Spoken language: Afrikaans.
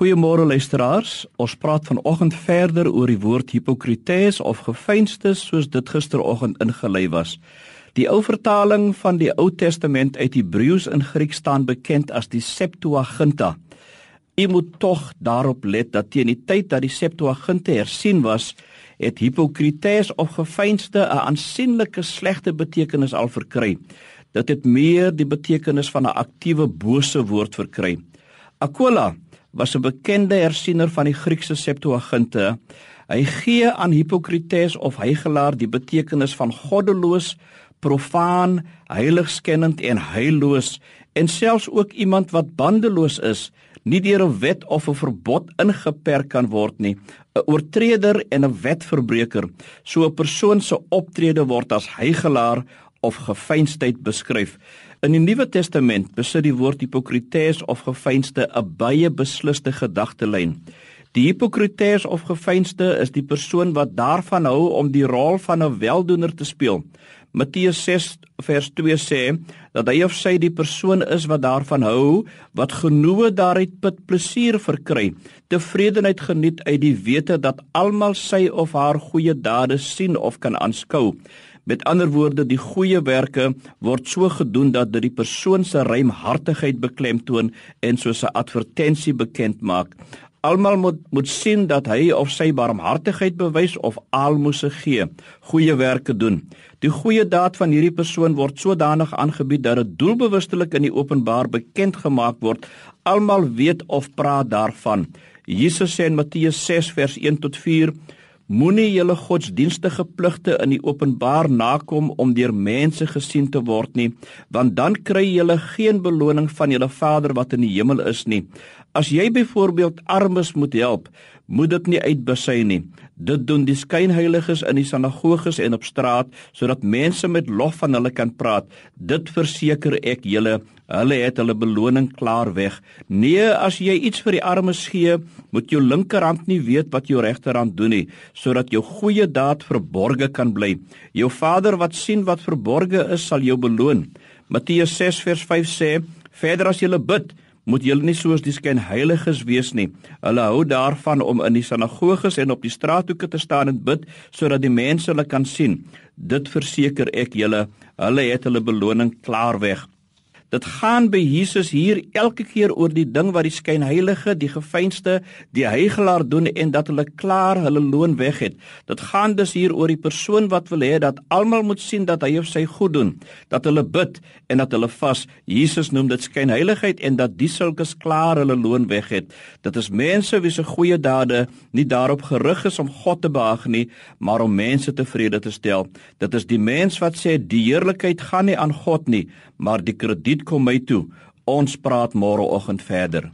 Goeiemôre luisteraars. Ons praat vanoggend verder oor die woord hipokrites of gefeinstes soos dit gisteroggend ingelei was. Die ou vertaling van die Ou Testament uit Hebreëus in Griek staan bekend as die Septuaginta. U moet tog daarop let dat teen die tyd dat die Septuaginta hersien was, het hipokrites of gefeinste 'n aansienlike slegte betekenis al verkry. Dit het meer die betekenis van 'n aktiewe bose woord verkry. Aquila was 'n bekende hersiener van die Griekse Septuaginta. Hy gee aan hipokrites of hygelaar die betekenis van goddeloos, profaan, heiligskennend en heilloos en selfs ook iemand wat bandeloos is, nie deur 'n wet of 'n verbod ingeperk kan word nie, 'n oortreder en 'n wetverbreker. So 'n persoon se optrede word as hygelaar of gefeinsdheid beskryf. In die Nuwe Testament besit die woord hipokrites of gefeinste 'n baie besliste gedagtelyn. Die hipokrites of gefeinste is die persoon wat daarvan hou om die rol van 'n weldoener te speel. Matteus 6 vers 2 sê dat hy of sy die persoon is wat daarvan hou wat genoeg daaruit put plesier verkry, tevredenheid geniet uit die wete dat almal sy of haar goeie dade sien of kan aanskou. Met ander woorde, die goeie werke word so gedoen dat dit die persoon se ruimhartigheid beklemtoon en soos 'n advertensie bekend maak. Almal moet moet sien dat hy of sy barmhartigheid bewys of almoses gee, goeie werke doen. Die goeie daad van hierdie persoon word sodanig aangebied dat dit doelbewustelik in die openbaar bekend gemaak word. Almal weet of praat daarvan. Jesus sê in Matteus 6 vers 1 tot 4 Moenie julle godsdienstige pligte in die openbaar nakom om deur mense gesien te word nie, want dan kry julle geen beloning van julle Vader wat in die hemel is nie. As jy byvoorbeeld armes moet help, moet dit nie uitbesy nie. Dit doen die skynheiliges in die sinagoges en op straat sodat mense met lof van hulle kan praat. Dit verseker ek julle, hulle het hulle beloning klaar weg. Nee, as jy iets vir die armes gee, moet jou linkerhand nie weet wat jou regterhand doen nie, sodat jou goeie daad verborge kan bly. Jou Vader wat sien wat verborge is, sal jou beloon. Matteus 6 vers 5 sê: "Verder as jy bid, moet julle nie soos die skynheiliges wees nie. Hulle hou daarvan om in die sinagoges en op die straathoeke te staan en bid sodat die mense hulle kan sien. Dit verseker ek julle, hulle het hulle beloning klaar weg. Dit gaan by Jesus hier elke keer oor die ding wat die skynheilige, die gefeinste, die heigelaar doen en dat hulle klaar hulle loon weg het. Dit gaan dus hier oor die persoon wat wil hê dat almal moet sien dat hy of sy goed doen, dat hulle bid en dat hulle vas. Jesus noem dit skynheiligheid en dat die sulkes klaar hulle loon weg het. Dit is mense wie se goeie dade nie daarop gerig is om God te behaag nie, maar om mense tevrede te stel. Dit is die mens wat sê die heerlikheid gaan nie aan God nie, maar die krediet kom my toe. Ons praat môreoggend verder.